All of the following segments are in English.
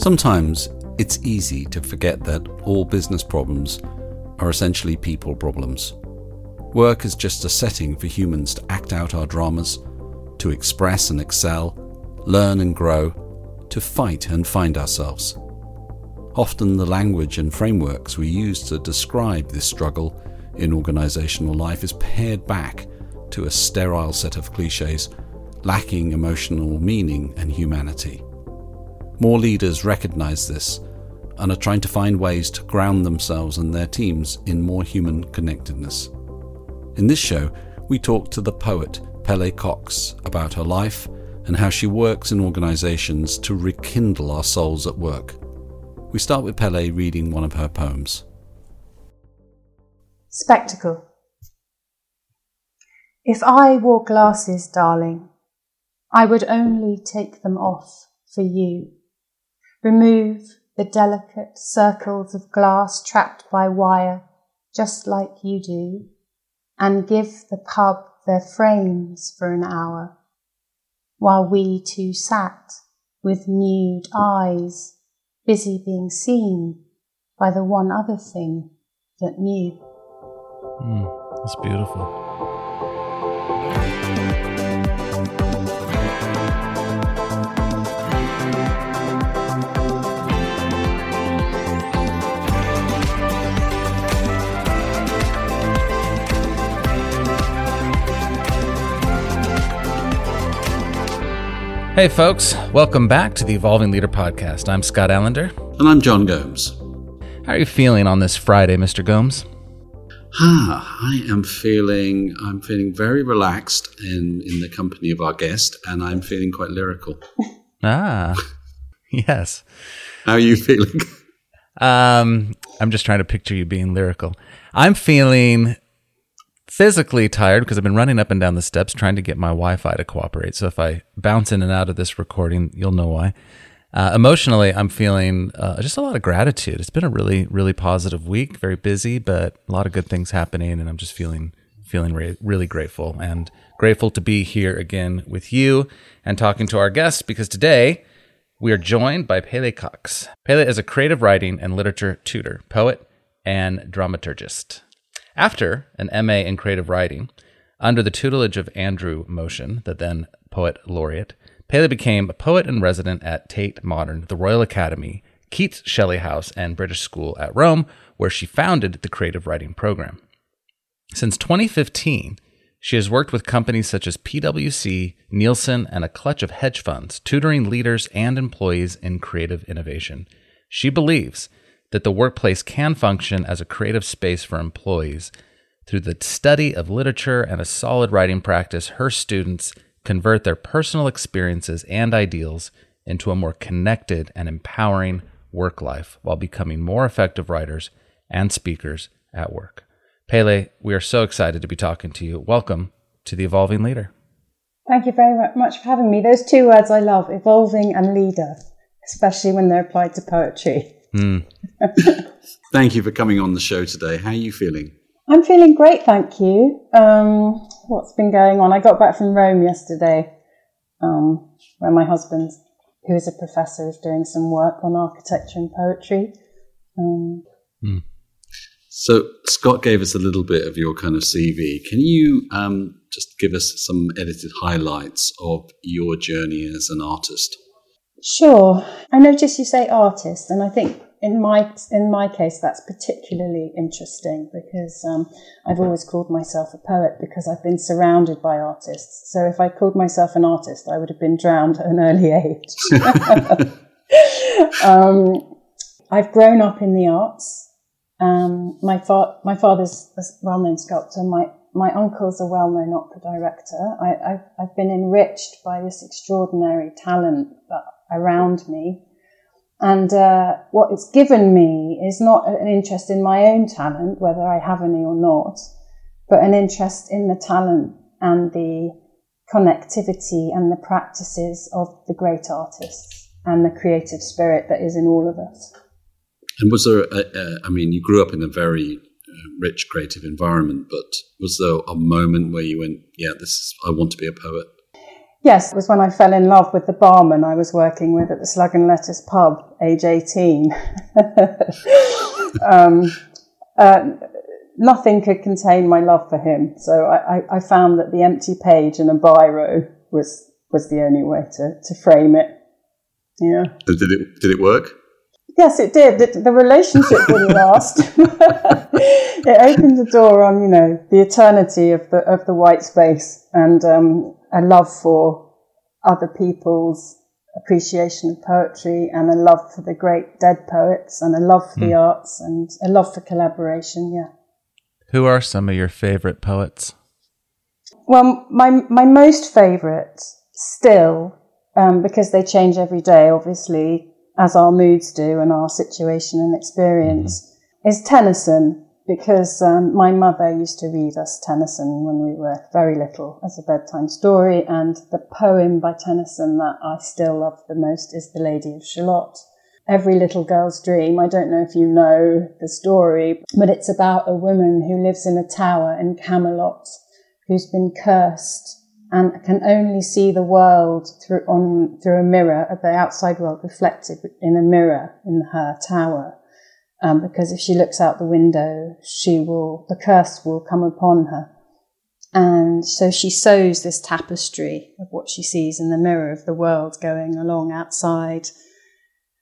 Sometimes it's easy to forget that all business problems are essentially people problems. Work is just a setting for humans to act out our dramas, to express and excel, learn and grow, to fight and find ourselves. Often the language and frameworks we use to describe this struggle in organizational life is pared back to a sterile set of cliches, lacking emotional meaning and humanity. More leaders recognize this and are trying to find ways to ground themselves and their teams in more human connectedness. In this show, we talk to the poet Pele Cox about her life and how she works in organizations to rekindle our souls at work. We start with Pele reading one of her poems. Spectacle. If I wore glasses, darling, I would only take them off for you. Remove the delicate circles of glass trapped by wire, just like you do, and give the pub their frames for an hour, while we two sat with nude eyes, busy being seen by the one other thing that knew. Mm, that's beautiful. Hey, folks, welcome back to the Evolving Leader Podcast. I'm Scott Allender. And I'm Jean Gomes. How are you feeling on this Friday, Mr. Gomes? Ah, I am feeling I'm feeling very relaxed in, in the company of our guest, and I'm feeling quite lyrical. ah, yes. How are you feeling? Um, I'm just trying to picture you being lyrical. I'm feeling physically tired because I've been running up and down the steps trying to get my Wi Fi to cooperate. So if I bounce in and out of this recording, you'll know why. Uh, emotionally, I'm feeling uh, just a lot of gratitude. It's been a really, really positive week, very busy, but a lot of good things happening. And I'm just feeling, feeling re- really grateful and grateful to be here again with you and talking to our guest because today we are joined by Pele Cox. Pele is a creative writing and literature tutor, poet, and dramaturgist. After an MA in creative writing, under the tutelage of Andrew Motion, the then poet laureate, Pele became a poet in resident at Tate Modern, the Royal Academy, Keats Shelley House, and British School at Rome, where she founded the creative writing program. Since 2015, she has worked with companies such as PwC, Nielsen, and a clutch of hedge funds, tutoring leaders and employees in creative innovation. She believes that the workplace can function as a creative space for employees. Through the study of literature and a solid writing practice, her students convert their personal experiences and ideals into a more connected and empowering work life while becoming more effective writers and speakers at work. Pele, we are so excited to be talking to you. Welcome to the Evolving Leader. Thank you very much for having me. Those two words I love, evolving and leader, especially when they're applied to poetry. Mm. Thank you for coming on the show today. How are you feeling? I'm feeling great, thank you. Um, what's been going on? I got back from Rome yesterday, um, where my husband, who is a professor, is doing some work on architecture and poetry. Um, mm. So Scott gave us a little bit of your kind of CV. Can you um, just give us some edited highlights of your journey as an artist? Sure. I notice you say artist, and I think in my in my case that's particularly interesting because um, I've always called myself a poet because I've been surrounded by artists. So if I called myself an artist, I would have been drowned at an early age. um, I've grown up in the arts. Um, my fa- my father's a well-known sculptor. My my uncle's a well-known opera director. I, I've, I've been enriched by this extraordinary talent that around me. And uh, what it's given me is not an interest in my own talent, whether I have any or not, but an interest in the talent and the connectivity and the practices of the great artists and the creative spirit that is in all of us. And was there, a, a, I mean, you grew up in a very uh, rich creative environment, but was there a moment where you went, yeah, this is, I want to be a poet? Yes, it was when I fell in love with the barman I was working with at the Slug and Lettuce pub, age 18. um, uh, nothing could contain my love for him. So I, I, I, found that the empty page and a biro was, was the only way to, to frame it. Yeah. Did it, did it work? Yes, it did. It, the relationship didn't last. it opened the door on, you know, the eternity of the of the white space and um, a love for other people's appreciation of poetry and a love for the great dead poets and a love for mm. the hmm. arts and a love for collaboration. Yeah. Who are some of your favorite poets? Well, my my most favorite still, um, because they change every day, obviously, as our moods do and our situation and experience, mm-hmm. is Tennyson. Because um, my mother used to read us Tennyson when we were very little as a bedtime story, and the poem by Tennyson that I still love the most is The Lady of Shalott. Every Little Girl's Dream. I don't know if you know the story, but it's about a woman who lives in a tower in Camelot who's been cursed and can only see the world through on through a mirror, the outside world reflected in a mirror in her tower. Um, because if she looks out the window, she will the curse will come upon her. And so she sews this tapestry of what she sees in the mirror of the world going along outside.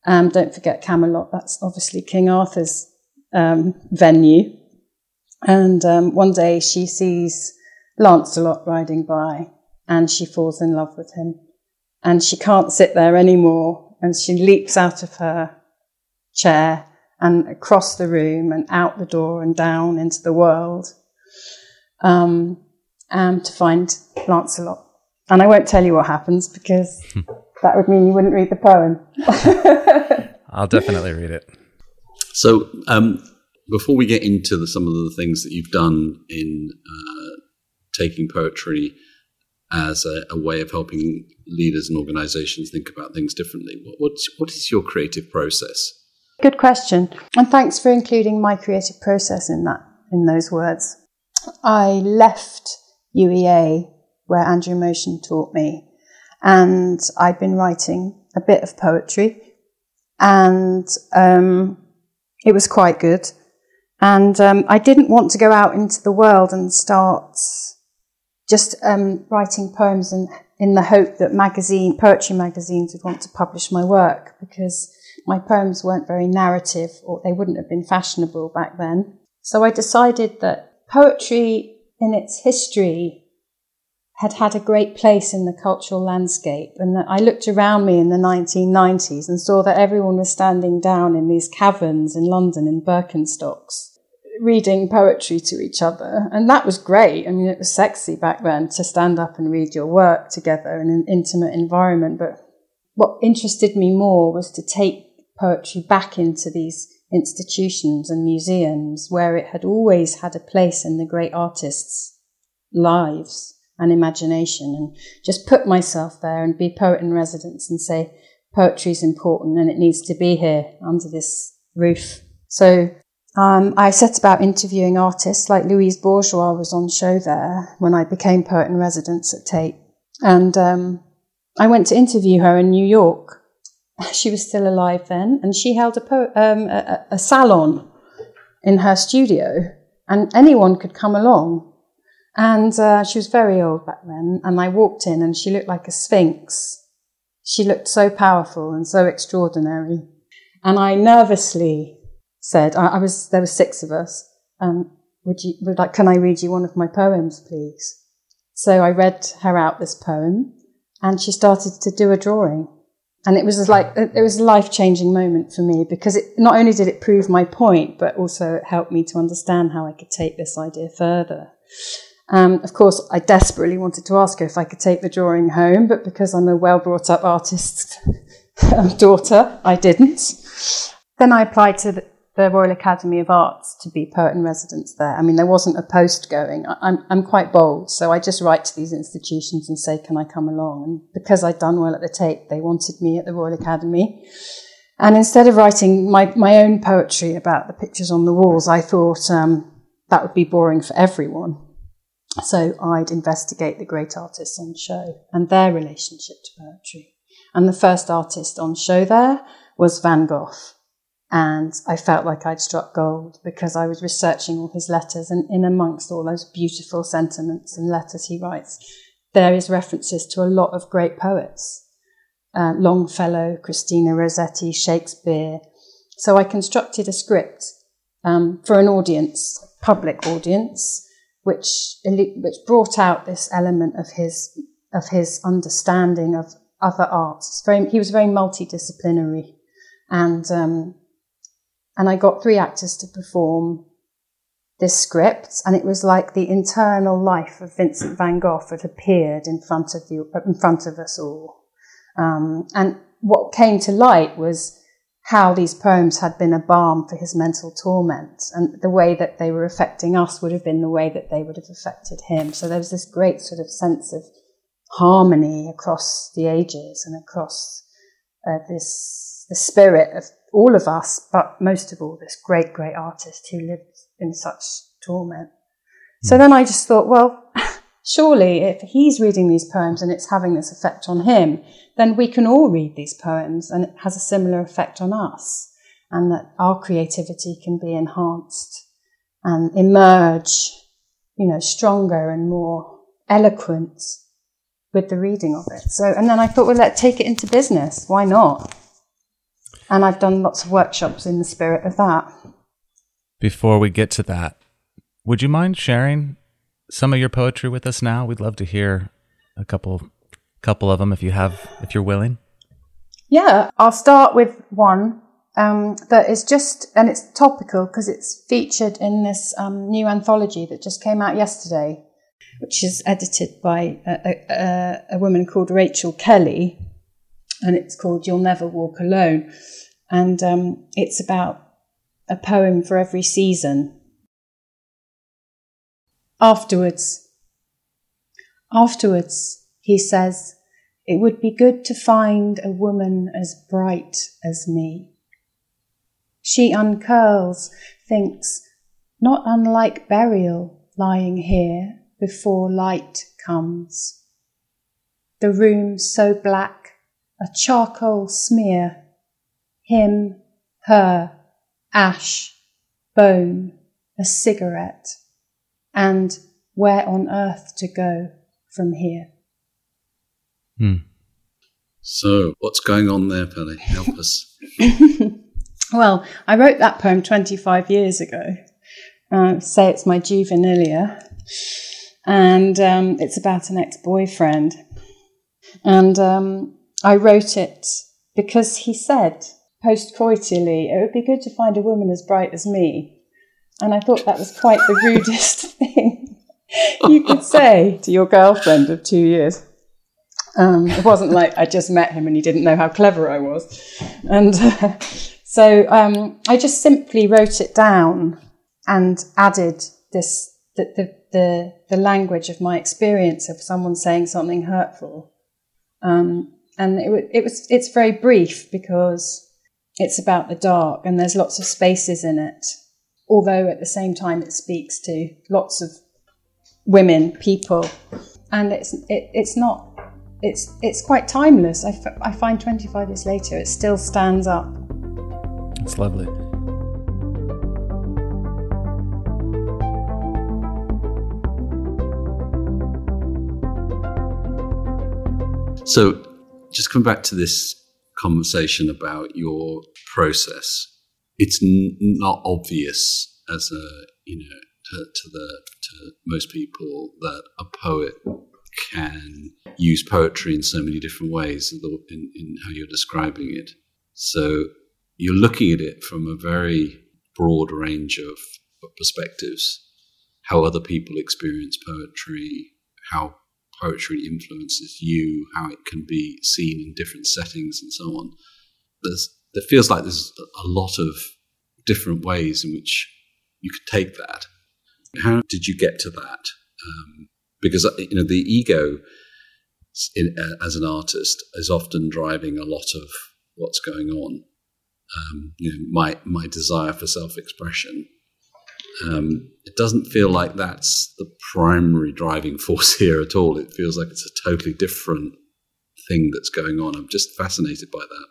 Um, don't forget Camelot, that's obviously King Arthur's um, venue. And um, one day she sees Lancelot riding by and she falls in love with him. And she can't sit there anymore. And she leaps out of her chair and across the room and out the door and down into the world um, and to find Lancelot. And I won't tell you what happens because that would mean you wouldn't read the poem. I'll definitely read it. So, um, before we get into the, some of the things that you've done in uh, taking poetry as a, a, way of helping leaders and organizations think about things differently. What, what's, what is your creative process? Good question. And thanks for including my creative process in that, in those words. I left UEA where Andrew Motion taught me and I'd been writing a bit of poetry and um, it was quite good. And um, I didn't want to go out into the world and start just um, writing poems in, in the hope that magazine poetry magazines would want to publish my work because my poems weren't very narrative or they wouldn't have been fashionable back then. So I decided that poetry in its history had had a great place in the cultural landscape and that I looked around me in the 1990s and saw that everyone was standing down in these caverns in London in Birkenstocks reading poetry to each other. And that was great. I mean, it was sexy back then to stand up and read your work together in an intimate environment. But what interested me more was to take poetry back into these institutions and museums where it had always had a place in the great artists' lives and imagination and just put myself there and be poet in residence and say poetry is important and it needs to be here under this roof. So um, I set about interviewing artists like Louise Bourgeois was on show there when I became poet in residence at Tate. And um, I went to interview her in New York. She was still alive then, and she held a, po- um, a, a salon in her studio, and anyone could come along. And uh, she was very old back then, and I walked in, and she looked like a sphinx. She looked so powerful and so extraordinary. And I nervously said, I, I was, there were six of us, um, would you, would like, can I read you one of my poems, please? So I read her out this poem and she started to do a drawing. And it was like, it was a life changing moment for me because it, not only did it prove my point, but also it helped me to understand how I could take this idea further. Um, of course, I desperately wanted to ask her if I could take the drawing home, but because I'm a well brought up artist's daughter, I didn't. Then I applied to the, the Royal Academy of Arts to be poet in residence there. I mean, there wasn't a post going. I'm, I'm quite bold, so I just write to these institutions and say, can I come along? And because I'd done well at the Tate, they wanted me at the Royal Academy. And instead of writing my, my own poetry about the pictures on the walls, I thought um, that would be boring for everyone. So I'd investigate the great artists on show and their relationship to poetry. And the first artist on show there was Van Gogh. And I felt like I'd struck gold because I was researching all his letters and in amongst all those beautiful sentiments and letters he writes, there is references to a lot of great poets. Uh, Longfellow, Christina Rossetti, Shakespeare. So I constructed a script um, for an audience, public audience, which which brought out this element of his of his understanding of other arts. Very, he was very multidisciplinary, and um, and I got three actors to perform this script, and it was like the internal life of Vincent van Gogh had appeared in front of you, in front of us all. Um, and what came to light was how these poems had been a balm for his mental torment, and the way that they were affecting us would have been the way that they would have affected him. So there was this great sort of sense of harmony across the ages and across uh, this the spirit of all of us, but most of all this great, great artist who lived in such torment. So hmm. then I just thought, well, surely if he's reading these poems and it's having this effect on him, then we can all read these poems and it has a similar effect on us, and that our creativity can be enhanced and emerge, you know, stronger and more eloquent with the reading of it. So, and then I thought, well, let's take it into business. Why not? And I've done lots of workshops in the spirit of that. Before we get to that, would you mind sharing some of your poetry with us now? We'd love to hear a couple couple of them if you have if you're willing. Yeah, I'll start with one um, that is just and it's topical because it's featured in this um, new anthology that just came out yesterday which is edited by a, a, a woman called Rachel Kelly, and it's called You'll Never Walk Alone. And um, it's about a poem for every season. Afterwards, afterwards, he says, it would be good to find a woman as bright as me. She uncurls, thinks, not unlike burial lying here, before light comes. The room so black, a charcoal smear, him, her, ash, bone, a cigarette, and where on earth to go from here. Hmm. So, what's going on there, Pele? Help us. well, I wrote that poem 25 years ago. Uh, say it's my juvenilia and um, it's about an ex boyfriend. And um, I wrote it because he said post coitally, it would be good to find a woman as bright as me. And I thought that was quite the rudest thing you could say to your girlfriend of two years. Um, it wasn't like I just met him and he didn't know how clever I was. And uh, so um, I just simply wrote it down and added this the, the, the, the language of my experience of someone saying something hurtful. Um, and it, it was, it's very brief because it's about the dark and there's lots of spaces in it. Although at the same time it speaks to lots of women, people, and it's it, it's not it's it's quite timeless. I, f- I find 25 years later it still stands up. It's lovely. So, just come back to this conversation about your process. It's n- not obvious as a you know to, to the to most people that a poet can use poetry in so many different ways in, in how you're describing it. So you're looking at it from a very broad range of, of perspectives, how other people experience poetry, how poetry influences you, how it can be seen in different settings, and so on. There's, there feels like there's a lot of different ways in which you could take that. How did you get to that? Um, because uh, you know the ego in, uh, as an artist is often driving a lot of what's going on. Um, you know, my my desire for self expression Um, it doesn't feel like that's the primary driving force here at all. It feels like it's a totally different thing that's going on. I'm just fascinated by that.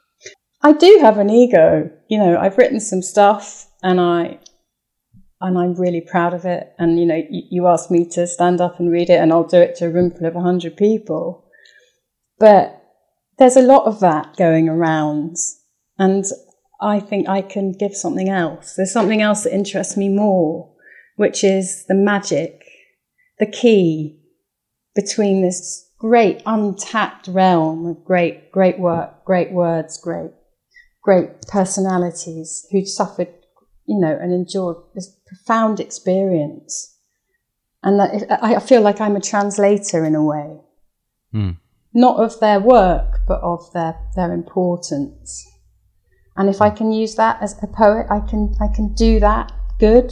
I do have an ego. You know, I've written some stuff and I and I'm really proud of it. And you know, you, you asked me to stand up and read it, and I'll do it to a room full of hundred people. But there's a lot of that going around, and I think I can give something else. There's something else that interests me more, which is the magic, the key between this great untapped realm of great, great work, great words, great, great personalities who suffered, you know, and endured this profound experience. And that I feel like I'm a translator in a way, mm. not of their work, but of their, their importance. And if I can use that as a poet, I can, I can do that good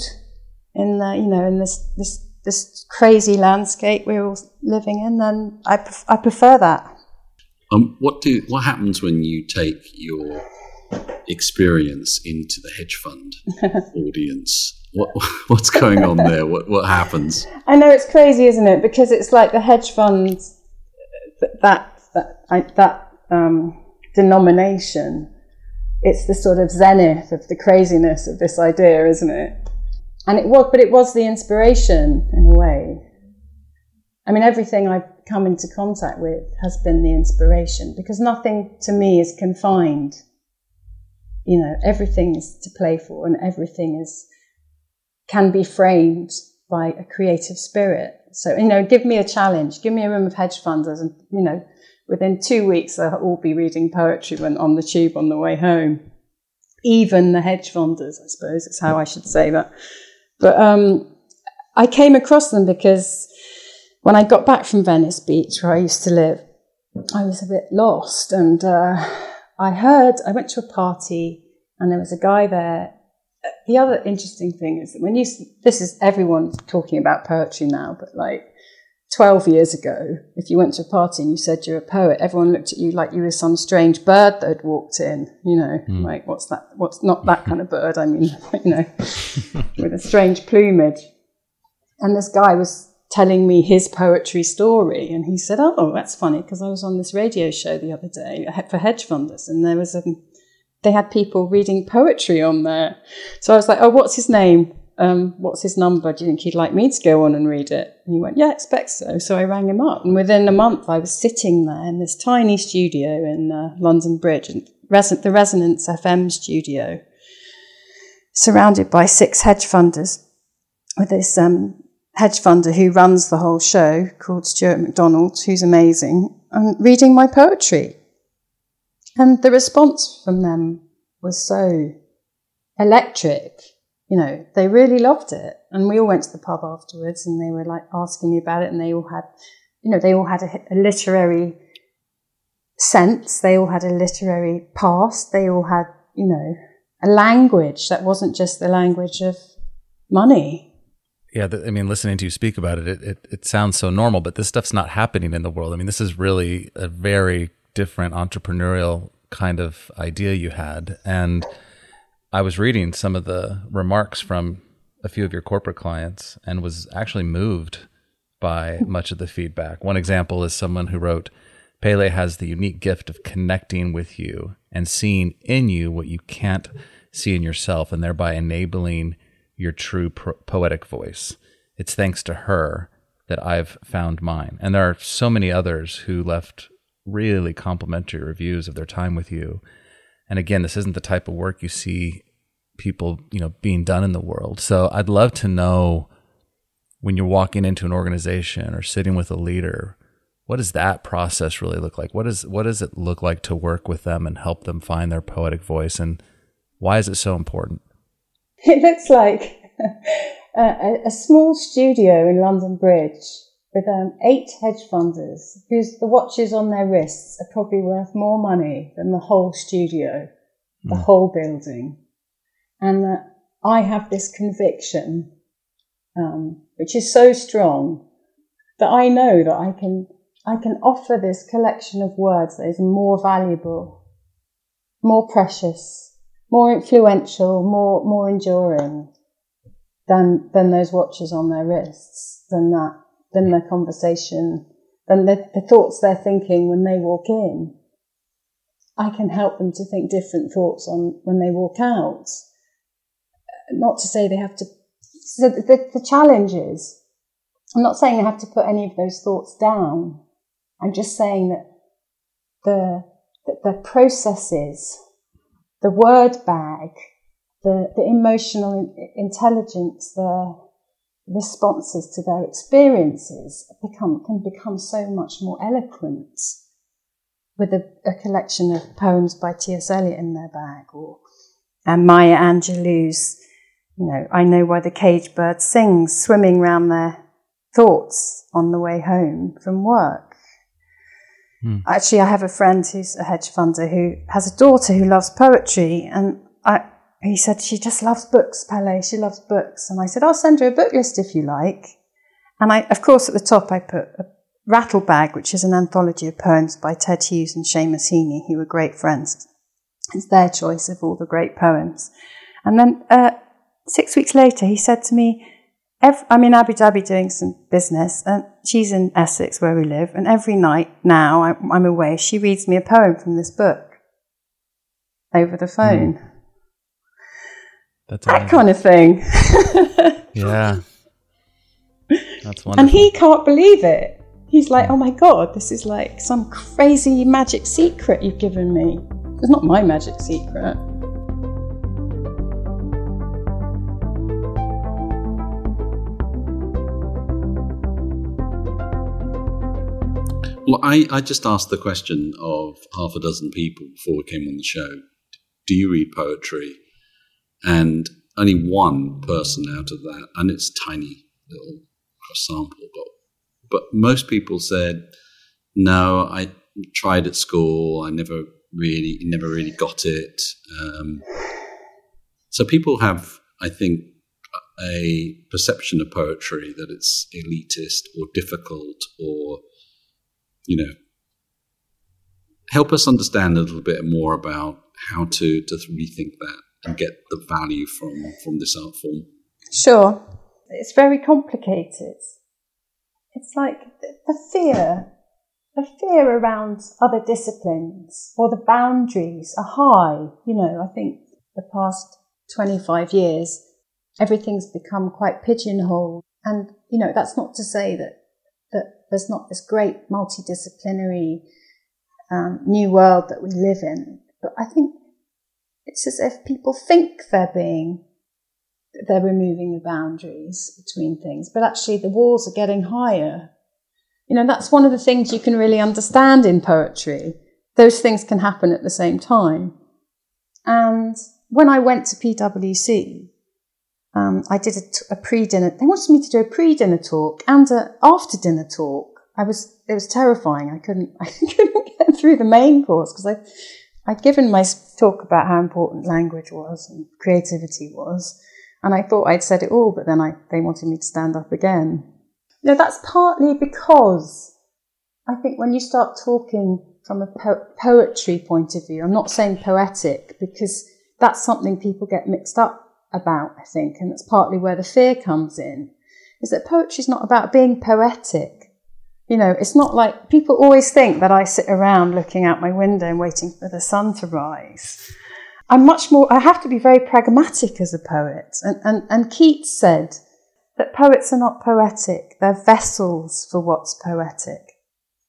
in the, you know, in this, this, this crazy landscape we're all living in, then I, I prefer that. Um, what do, what happens when you take your experience into the hedge fund audience? What, what's going on there? What, what happens? I know it's crazy, isn't it? Because it's like the hedge fund, that that that um, denomination. It's the sort of zenith of the craziness of this idea, isn't it? And it was, but it was the inspiration in a way. I mean, everything I've come into contact with has been the inspiration because nothing to me is confined you know, everything is to play for and everything is, can be framed by a creative spirit. So, you know, give me a challenge, give me a room of hedge funders and, you know, within two weeks they'll all be reading poetry when on the tube on the way home. Even the hedge funders, I suppose, is how I should say that. But um, I came across them because when I got back from Venice Beach, where I used to live, I was a bit lost and uh, I heard, I went to a party and there was a guy there. The other interesting thing is that when you, this is everyone talking about poetry now, but like 12 years ago, if you went to a party and you said you're a poet, everyone looked at you like you were some strange bird that had walked in, you know, mm. like what's that? What's not that kind of bird? I mean, you know, with a strange plumage. And this guy was telling me his poetry story. And he said, Oh, that's funny because I was on this radio show the other day for hedge funders and there was a, they had people reading poetry on there. So I was like, Oh, what's his name? Um, what's his number? Do you think he'd like me to go on and read it? And he went, Yeah, expect so. So I rang him up. And within a month, I was sitting there in this tiny studio in uh, London Bridge, and the Resonance FM studio, surrounded by six hedge funders with this um, hedge funder who runs the whole show called Stuart McDonald, who's amazing, and reading my poetry. And the response from them was so electric. You know, they really loved it. And we all went to the pub afterwards and they were like asking me about it and they all had, you know, they all had a, a literary sense. They all had a literary past. They all had, you know, a language that wasn't just the language of money yeah, I mean, listening to you speak about it, it, it, it sounds so normal, but this stuff's not happening in the world. I mean, this is really a very different entrepreneurial kind of idea you had. And I was reading some of the remarks from a few of your corporate clients and was actually moved by much of the feedback. One example is someone who wrote, Pele has the unique gift of connecting with you and seeing in you what you can't see in yourself, and thereby enabling your true pro- poetic voice. It's thanks to her that I've found mine. And there are so many others who left really complimentary reviews of their time with you. And again, this isn't the type of work you see people, you know, being done in the world. So I'd love to know when you're walking into an organization or sitting with a leader, what does that process really look like? What is what does it look like to work with them and help them find their poetic voice and why is it so important? It looks like a, a, small studio in London Bridge with um, eight hedge funders whose the watches on their wrists are probably worth more money than the whole studio, mm. the hmm. whole building. And that I have this conviction, um, which is so strong that I know that I can, I can offer this collection of words that is more valuable, more precious, more influential, more, more enduring than than those watches on their wrists, than that, than the conversation, than the, the thoughts they're thinking when they walk in. I can help them to think different thoughts on when they walk out. Not to say they have to. So the, the challenge is, I'm not saying they have to put any of those thoughts down. I'm just saying that the the, the processes, the word bag, the, the emotional intelligence, the responses to their experiences become, can become so much more eloquent with a, a collection of poems by T.S. Eliot in their bag or and Maya Angelou's, you know, I know why the cage bird sings, swimming round their thoughts on the way home from work. Hmm. Actually, I have a friend who's a hedge funder who has a daughter who loves poetry, and I, he said, She just loves books, Pele. She loves books. And I said, I'll send her a book list if you like. And I, of course, at the top, I put a Rattle Bag, which is an anthology of poems by Ted Hughes and Seamus Heaney, who were great friends. It's their choice of all the great poems. And then uh, six weeks later, he said to me, I'm in Abu Dhabi doing some business, and she's in Essex where we live. And every night now I'm away, she reads me a poem from this book over the phone. Mm. That's that kind of thing. yeah. That's wonderful. And he can't believe it. He's like, oh my God, this is like some crazy magic secret you've given me. It's not my magic secret. Well, I, I just asked the question of half a dozen people before we came on the show. Do you read poetry? and only one person out of that, and it's tiny little cross sample, but but most people said, no, I tried at school, I never really never really got it. Um, so people have, I think, a perception of poetry that it's elitist or difficult or you know help us understand a little bit more about how to to rethink that and get the value from from this art form? Sure, it's very complicated. It's like the fear, the fear around other disciplines or the boundaries are high. You know, I think the past 25 years, everything's become quite pigeonholed. And, you know, that's not to say that, that there's not this great multidisciplinary um, new world that we live in. But I think it's as if people think they're being, they're removing the boundaries between things, but actually the walls are getting higher. You know, that's one of the things you can really understand in poetry. Those things can happen at the same time. And when I went to PwC, um, I did a, t- a pre-dinner. They wanted me to do a pre-dinner talk and a after-dinner talk. I was it was terrifying. I couldn't I couldn't get through the main course because I I'd given my talk about how important language was and creativity was, and I thought I'd said it all, but then I, they wanted me to stand up again. Know, that's partly because I think when you start talking from a po- poetry point of view, I'm not saying poetic because that's something people get mixed up about, I think, and that's partly where the fear comes in, is that poetry is not about being poetic. You know, it's not like people always think that I sit around looking out my window and waiting for the sun to rise. I'm much more, I have to be very pragmatic as a poet. And, and, and Keats said that poets are not poetic, they're vessels for what's poetic.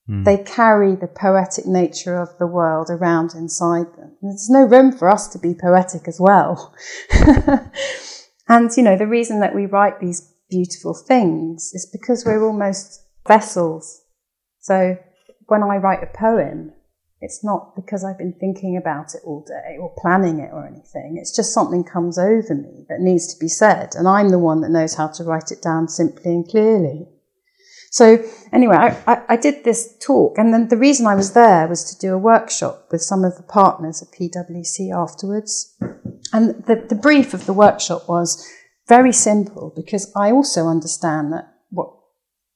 Mm. They carry the poetic nature of the world around inside them. There's no room for us to be poetic as well. and, you know, the reason that we write these beautiful things is because we're almost vessels. So when I write a poem, it's not because I've been thinking about it all day or planning it or anything. It's just something comes over me that needs to be said. And I'm the one that knows how to write it down simply and clearly. So anyway, I, I, I, did this talk and then the reason I was there was to do a workshop with some of the partners at PwC afterwards. And the, the brief of the workshop was very simple because I also understand that what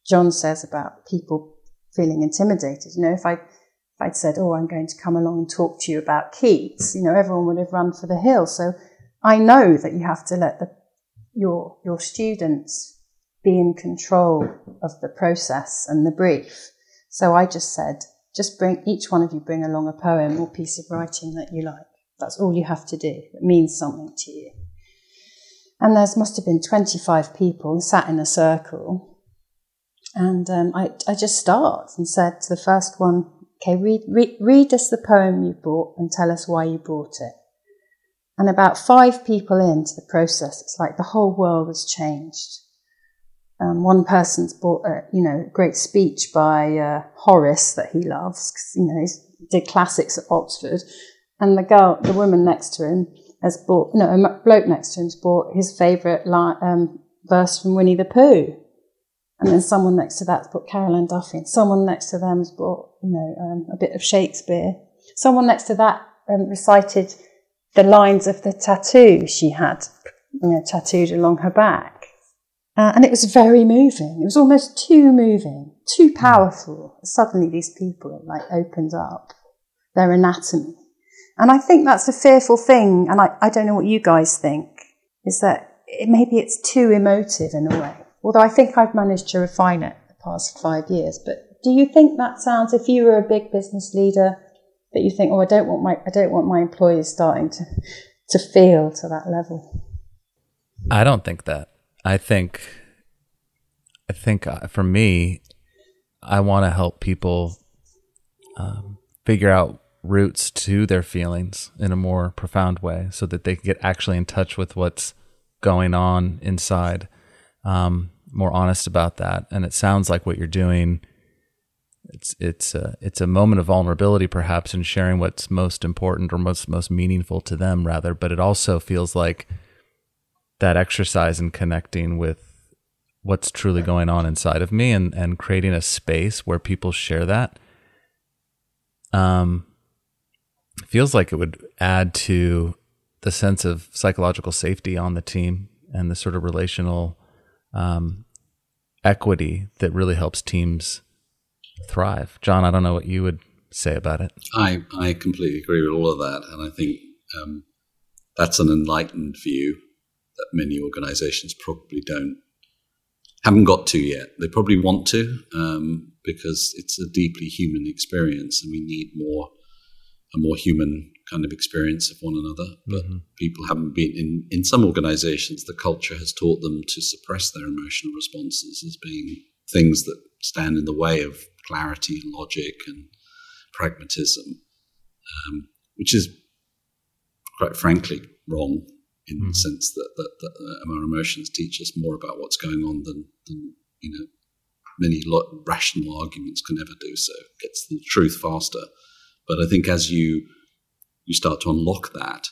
Jean says about people feeling intimidated. You know, if I if I'd said, "Oh, I'm going to come along and talk to you about Keats," you know, everyone would have run for the hill. So I know that you have to let the your your students be in control of the process and the brief. So I just said, just bring each one of you bring along a poem or piece of writing that you like. That's all you have to do. It means something to you. And there must have been 25 people sat in a circle. And um, I, I just start and said to the first one, okay, read, read, read us the poem you brought and tell us why you brought it. And about five people into the process, it's like the whole world has changed. Um, one person's bought a you know great speech by uh, Horace that he loves you know he did classics at Oxford, and the girl, the woman next to him, has bought no a bloke next to him's bought his favourite um, verse from Winnie the Pooh, and then someone next to that's bought Carol Ann Duffy, and someone next to them's bought you know um, a bit of Shakespeare. Someone next to that um, recited the lines of the tattoo she had, you know, tattooed along her back. Uh, and it was very moving. It was almost too moving, too powerful. Suddenly, these people like opened up their anatomy. And I think that's a fearful thing. And I, I don't know what you guys think, is that it, maybe it's too emotive in a way. Although I think I've managed to refine it the past five years. But do you think that sounds, if you were a big business leader, that you think, oh, I don't want my, I don't want my employees starting to, to feel to that level? I don't think that. I think, I think uh, for me, I want to help people um, figure out roots to their feelings in a more profound way, so that they can get actually in touch with what's going on inside. Um, more honest about that, and it sounds like what you're doing. It's it's a, it's a moment of vulnerability, perhaps, in sharing what's most important or most most meaningful to them, rather. But it also feels like that exercise in connecting with what's truly going on inside of me and, and creating a space where people share that um feels like it would add to the sense of psychological safety on the team and the sort of relational um, equity that really helps teams thrive. Jean, I don't know what you would say about it. I, I completely agree with all of that. And I think um, that's an enlightened view that many organizations probably don't haven't got to yet. They probably want to um, because it's a deeply human experience, and we need more a more human kind of experience of one another. But mm-hmm. people haven't been in in some organizations. The culture has taught them to suppress their emotional responses as being things that stand in the way of clarity and logic and pragmatism, um, which is quite frankly wrong in mm-hmm. the sense that, that, that uh, our emotions teach us more about what's going on than, than you know many lo- rational arguments can ever do so. It gets the truth faster. But I think as you you start to unlock that,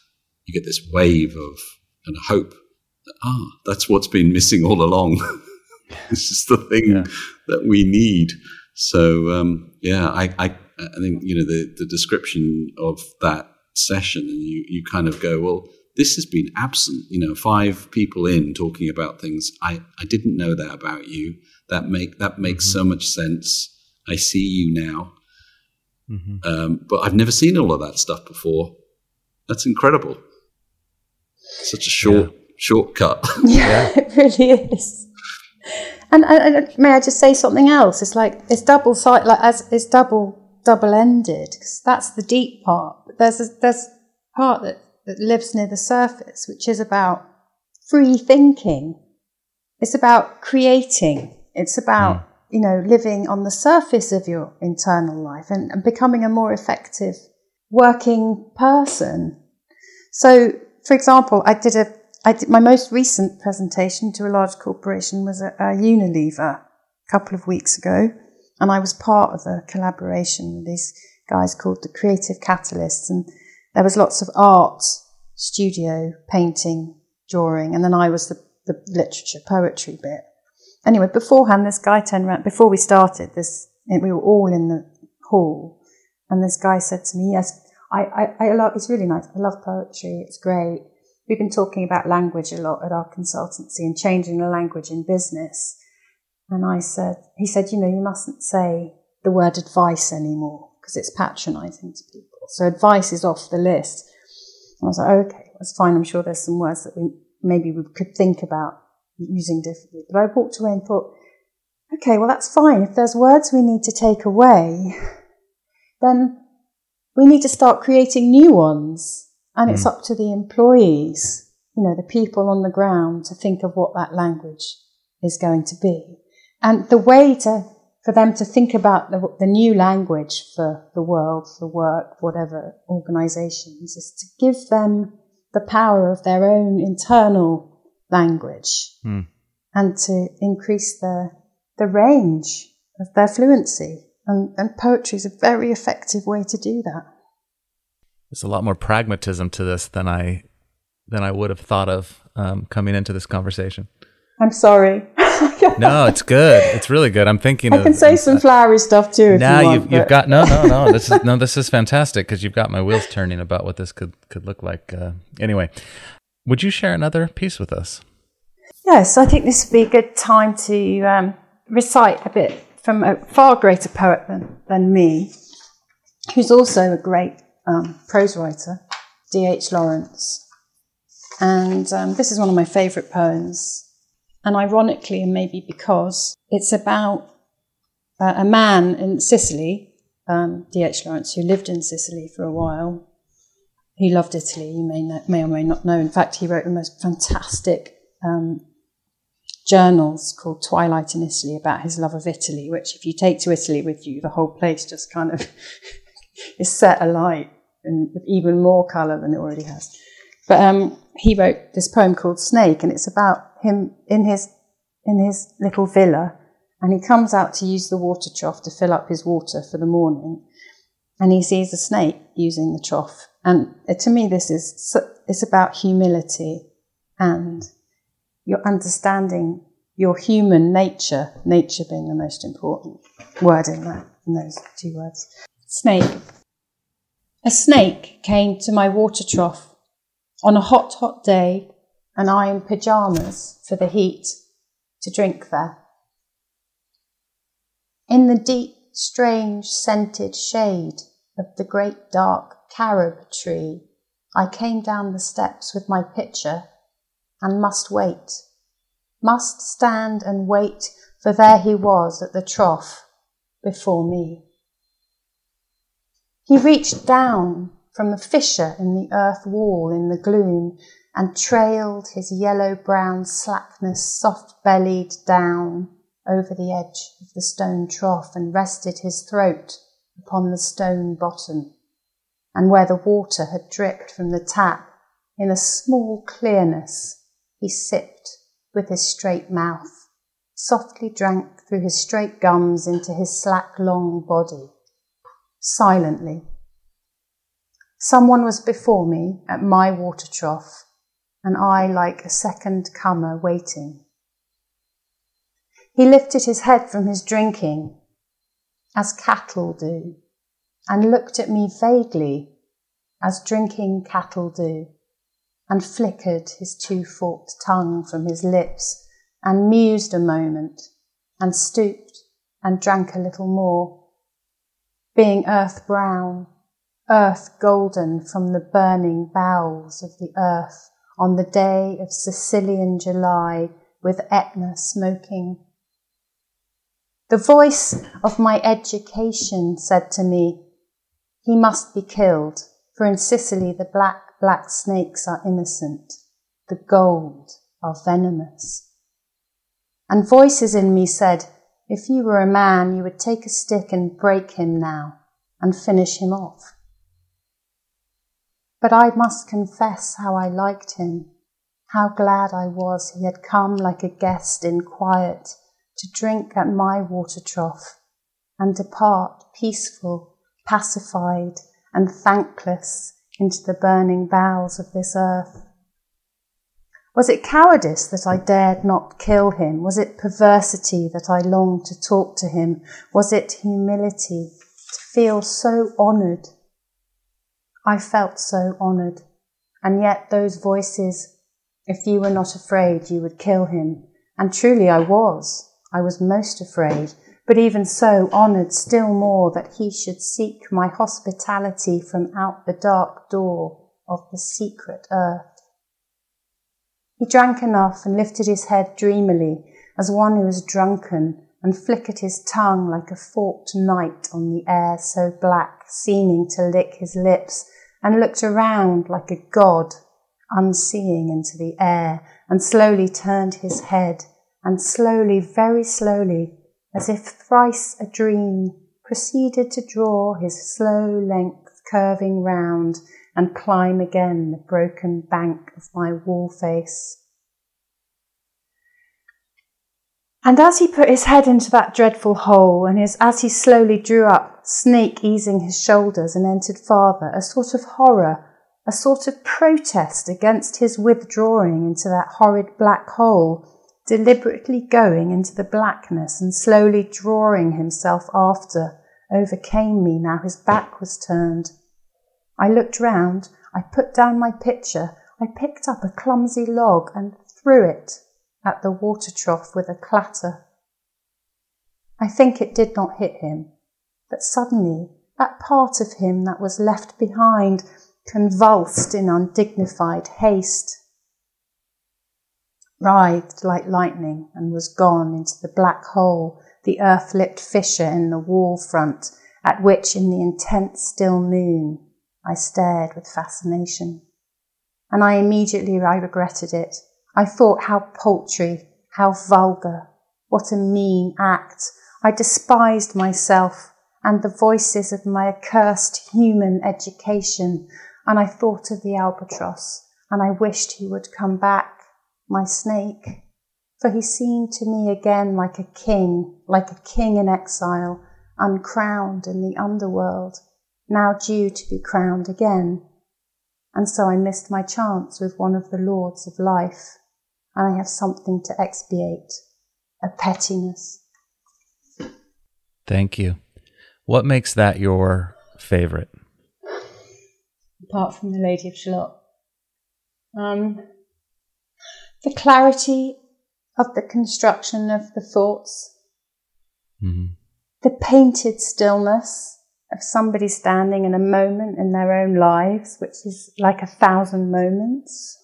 you get this wave of kind of hope that ah, that's what's been missing all along. this is the thing yeah. that we need. So um, yeah, I, I I think you know the the description of that session, and you you kind of go well this has been absent. You know, five people in talking about things. I, I didn't know that about you. That make that makes mm-hmm. so much sense. I see you now. Mm-hmm. Um, but I've never seen all of that stuff before. That's incredible. Such a short yeah. shortcut. Yeah, it really is. And, and, may I just say something else? It's like it's double side, like as it's double double ended because that's the deep part. But there's a, there's part that that lives near the surface, which is about free thinking. It's about creating. It's about, mm. you know, living on the surface of your internal life and, and becoming a more effective working person. So, for example, I did a, I did my most recent presentation to a large corporation was a, a Unilever a couple of weeks ago. And I was part of a collaboration with these guys called the Creative Catalysts. And there was lots of art, studio, painting, drawing, and then I was the, the literature, poetry bit. Anyway, beforehand, this guy turned around, before we started, this, we were all in the hall, and this guy said to me, yes, I, I, I love, it's really nice. I love poetry. It's great. We've been talking about language a lot at our consultancy and changing the language in business. And I said, he said, you know, you mustn't say the word advice anymore because it's patronizing to people. So advice is off the list. I was like, okay, that's fine. I'm sure there's some words that we maybe we could think about using differently. But I walked away and thought, okay, well, that's fine. If there's words we need to take away, then we need to start creating new ones. And mm. it's up to the employees, you know, the people on the ground to think of what that language is going to be. And the way to, for them to think about the, the new language for the world, for work, whatever organizations, is to give them the power of their own internal language mm. and to increase the, the range of their fluency. And, and poetry is a very effective way to do that. There's a lot more pragmatism to this than I than I would have thought of um, coming into this conversation. I'm sorry. no, it's good. It's really good. I'm thinking. I can say some flowery stuff too. now you have you've got no, no, no. This is no, this is fantastic because you've got my wheels turning about what this could could look like. Uh, anyway, would you share another piece with us? Yes, I think this would be a good time to um, recite a bit from a far greater poet than, than me, who's also a great um, prose writer, D.H. Lawrence. And um, this is one of my favourite poems. And ironically, and maybe because, it's about uh, a man in Sicily, um, D.H. Lawrence, who lived in Sicily for a while. He loved Italy, you may, know, may or may not know. In fact, he wrote the most fantastic um, journals called Twilight in Italy about his love of Italy, which, if you take to Italy with you, the whole place just kind of is set alight and with even more colour than it already has. But um, he wrote this poem called Snake, and it's about him in his in his little villa, and he comes out to use the water trough to fill up his water for the morning, and he sees a snake using the trough. And uh, to me, this is it's about humility and your understanding your human nature, nature being the most important word in that, in those two words. Snake. A snake came to my water trough on a hot, hot day, and I in pyjamas for the heat to drink there. In the deep, strange, scented shade of the great dark carob tree, I came down the steps with my pitcher and must wait, must stand and wait, for there he was at the trough before me. He reached down from the fissure in the earth wall in the gloom and trailed his yellow brown slackness soft bellied down over the edge of the stone trough and rested his throat upon the stone bottom. And where the water had dripped from the tap in a small clearness, he sipped with his straight mouth, softly drank through his straight gums into his slack long body silently. Someone was before me at my water trough, and I like a second comer waiting. He lifted his head from his drinking, as cattle do, and looked at me vaguely, as drinking cattle do, and flickered his two forked tongue from his lips, and mused a moment, and stooped and drank a little more being earth brown, earth golden from the burning bowels of the earth on the day of Sicilian July with Etna smoking. The voice of my education said to me, he must be killed, for in Sicily the black, black snakes are innocent, the gold are venomous. And voices in me said, if you were a man, you would take a stick and break him now and finish him off. But I must confess how I liked him, how glad I was he had come like a guest in quiet to drink at my water trough and depart peaceful, pacified, and thankless into the burning bowels of this earth. Was it cowardice that I dared not kill him? Was it perversity that I longed to talk to him? Was it humility to feel so honoured? I felt so honoured. And yet those voices, if you were not afraid, you would kill him. And truly I was. I was most afraid, but even so honoured still more that he should seek my hospitality from out the dark door of the secret earth. He drank enough and lifted his head dreamily as one who is drunken and flickered his tongue like a forked night on the air so black, seeming to lick his lips, and looked around like a god, unseeing into the air, and slowly turned his head, and slowly, very slowly, as if thrice a dream, proceeded to draw his slow length curving round and climb again the broken bank of my wall face. And as he put his head into that dreadful hole, and his, as he slowly drew up, Snake easing his shoulders and entered farther, a sort of horror, a sort of protest against his withdrawing into that horrid black hole, deliberately going into the blackness and slowly drawing himself after, overcame me. Now his back was turned. I looked round, I put down my pitcher, I picked up a clumsy log and threw it at the water trough with a clatter. I think it did not hit him, but suddenly that part of him that was left behind convulsed in undignified haste, writhed like lightning, and was gone into the black hole, the earth lipped fissure in the wall front, at which, in the intense still moon, I stared with fascination. And I immediately I regretted it. I thought how paltry, how vulgar, what a mean act. I despised myself and the voices of my accursed human education, and I thought of the albatross, and I wished he would come back, my snake, for he seemed to me again like a king, like a king in exile, uncrowned in the underworld, now due to be crowned again. And so I missed my chance with one of the lords of life, and I have something to expiate a pettiness. Thank you. What makes that your favorite? Apart from the Lady of Shalott, um, the clarity of the construction of the thoughts, Mm-hmm. the painted stillness of somebody standing in a moment in their own lives, which is like a thousand moments,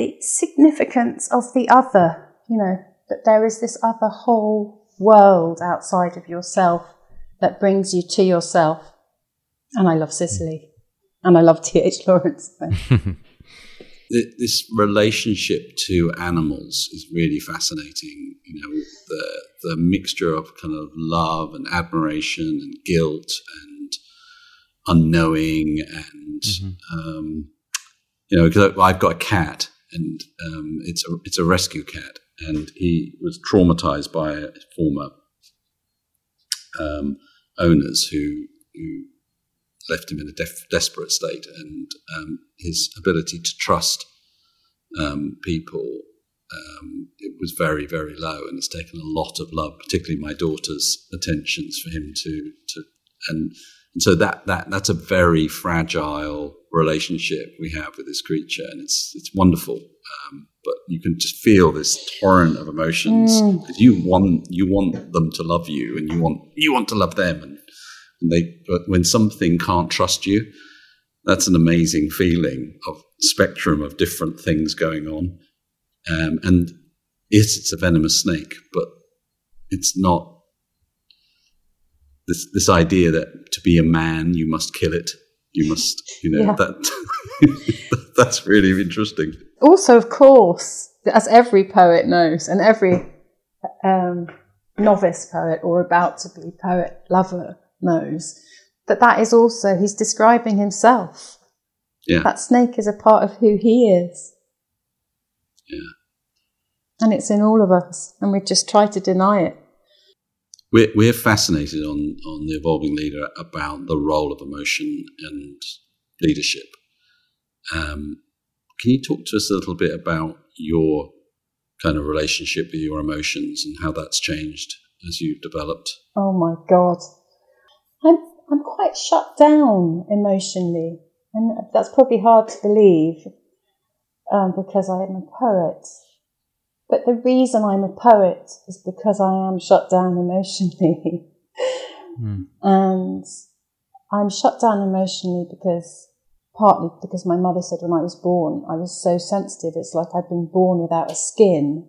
the significance of the other, you know, that there is this other whole world outside of yourself that brings you to yourself. And I love Sicily. And I love D.H. Lawrence. This relationship to animals is really fascinating. You know, the the mixture of kind of love and admiration and guilt and unknowing and um, you know, because I've got a cat and um, it's a it's a rescue cat, and he was traumatized by former um, owners who who left him in a def- desperate state, and um, his ability to trust um, people um, it was very very low, and it's taken a lot of love, particularly my daughter's attentions, for him to to and and so that that that's a very fragile relationship we have with this creature, and it's it's wonderful. Um, but you can just feel this torrent of emotions because you want you want them to love you, and you want you want to love them, and, and they. But when something can't trust you, that's an amazing feeling of spectrum of different things going on. Um, and yes, it's a venomous snake, but it's not this this idea that to be a man you must kill it. You must, you know, Yeah. that that's really interesting. also, of course, as every poet knows, and every um, novice poet or about to be poet lover knows, that that is also, he's describing himself. Yeah, That snake is a part of who he is. yeah. And it's in all of us, and we just try to deny it. We're we're fascinated on on the evolving leader about the role of emotion and leadership. Um, can you talk to us a little bit about your kind of relationship with your emotions and how that's changed as you've developed? Oh my God. I'm, I'm quite shut down emotionally. And that's probably hard to believe um, because I am a poet. But the reason I'm a poet is because I am shut down emotionally. Hmm. and I'm shut down emotionally because partly because my mother said when I was born, I was so sensitive. It's like I'd been born without a skin.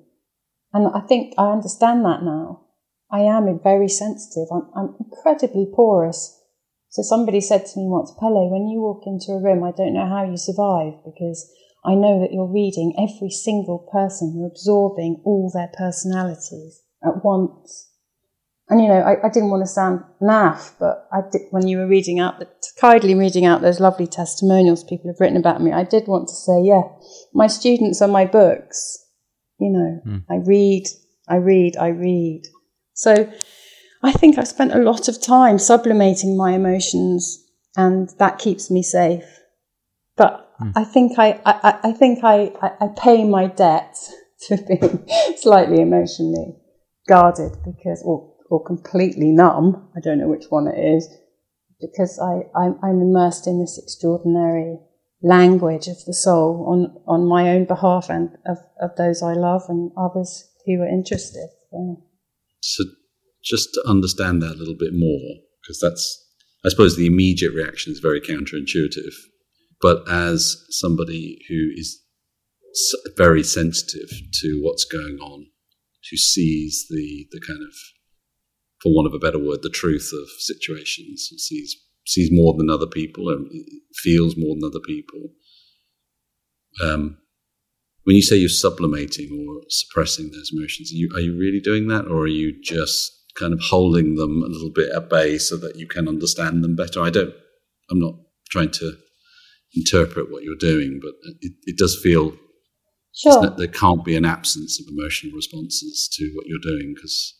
And I think I understand that now. I am very sensitive. I'm, I'm incredibly porous. So somebody said to me once, Pele, when you walk into a room, I don't know how you survive because I know that you're reading every single person. You're absorbing all their personalities at once. And you know, I, I didn't want to sound naff, but I did, when you were reading out, the, kindly reading out those lovely testimonials people have written about me, I did want to say, yeah, my students are my books. You know, mm. I read, I read, I read. So I think I've spent a lot of time sublimating my emotions, and that keeps me safe. But mm. I think I, I, I think I, I, I pay my debt to being slightly emotionally guarded because, or or completely numb. I don't know which one it is because I, I'm, I'm immersed in this extraordinary language of the soul on, on my own behalf and of, of those I love and others who are interested. So. so just to understand that a little bit more, because that's, I suppose the immediate reaction is very counterintuitive. But as somebody who is very sensitive to what's going on, who sees the, the kind of for want of a better word, the truth of situations. It sees sees more than other people and feels more than other people. Um, when you say you're sublimating or suppressing those emotions, are you, are you really doing that, or are you just kind of holding them a little bit at bay so that you can understand them better? I don't. I'm not trying to interpret what you're doing, but it, it does feel sure. there can't be an absence of emotional responses to what you're doing because